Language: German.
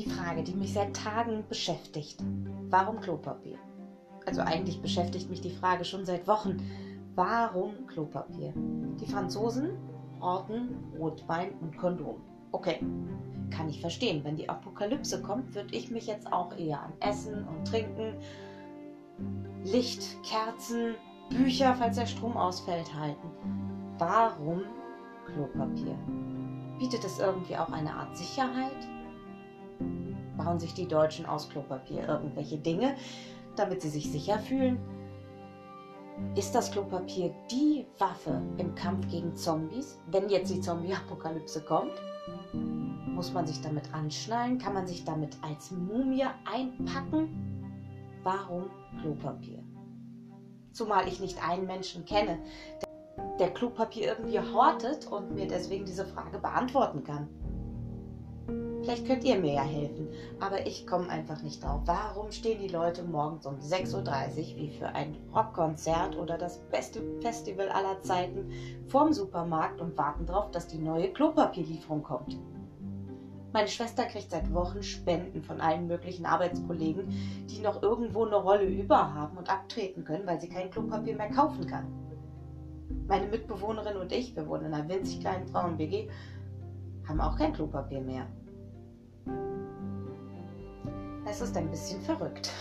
Die Frage, die mich seit Tagen beschäftigt. Warum Klopapier? Also eigentlich beschäftigt mich die Frage schon seit Wochen. Warum Klopapier? Die Franzosen orten Rotwein und Kondom. Okay, kann ich verstehen. Wenn die Apokalypse kommt, würde ich mich jetzt auch eher an Essen und Trinken, Licht, Kerzen, Bücher, falls der Strom ausfällt, halten. Warum Klopapier? Bietet es irgendwie auch eine Art Sicherheit? Bauen sich die Deutschen aus Klopapier irgendwelche Dinge, damit sie sich sicher fühlen? Ist das Klopapier die Waffe im Kampf gegen Zombies, wenn jetzt die Zombie-Apokalypse kommt? Muss man sich damit anschnallen? Kann man sich damit als Mumie einpacken? Warum Klopapier? Zumal ich nicht einen Menschen kenne, der Klopapier irgendwie hortet und mir deswegen diese Frage beantworten kann. Vielleicht könnt ihr mir ja helfen, aber ich komme einfach nicht drauf. Warum stehen die Leute morgens um 6.30 Uhr wie für ein Rockkonzert oder das beste Festival aller Zeiten vorm Supermarkt und warten darauf, dass die neue Klopapierlieferung kommt? Meine Schwester kriegt seit Wochen Spenden von allen möglichen Arbeitskollegen, die noch irgendwo eine Rolle über haben und abtreten können, weil sie kein Klopapier mehr kaufen kann. Meine Mitbewohnerin und ich, wir wohnen in einer winzig kleinen Frauen-WG, haben auch kein Klopapier mehr. Es ist ein bisschen verrückt.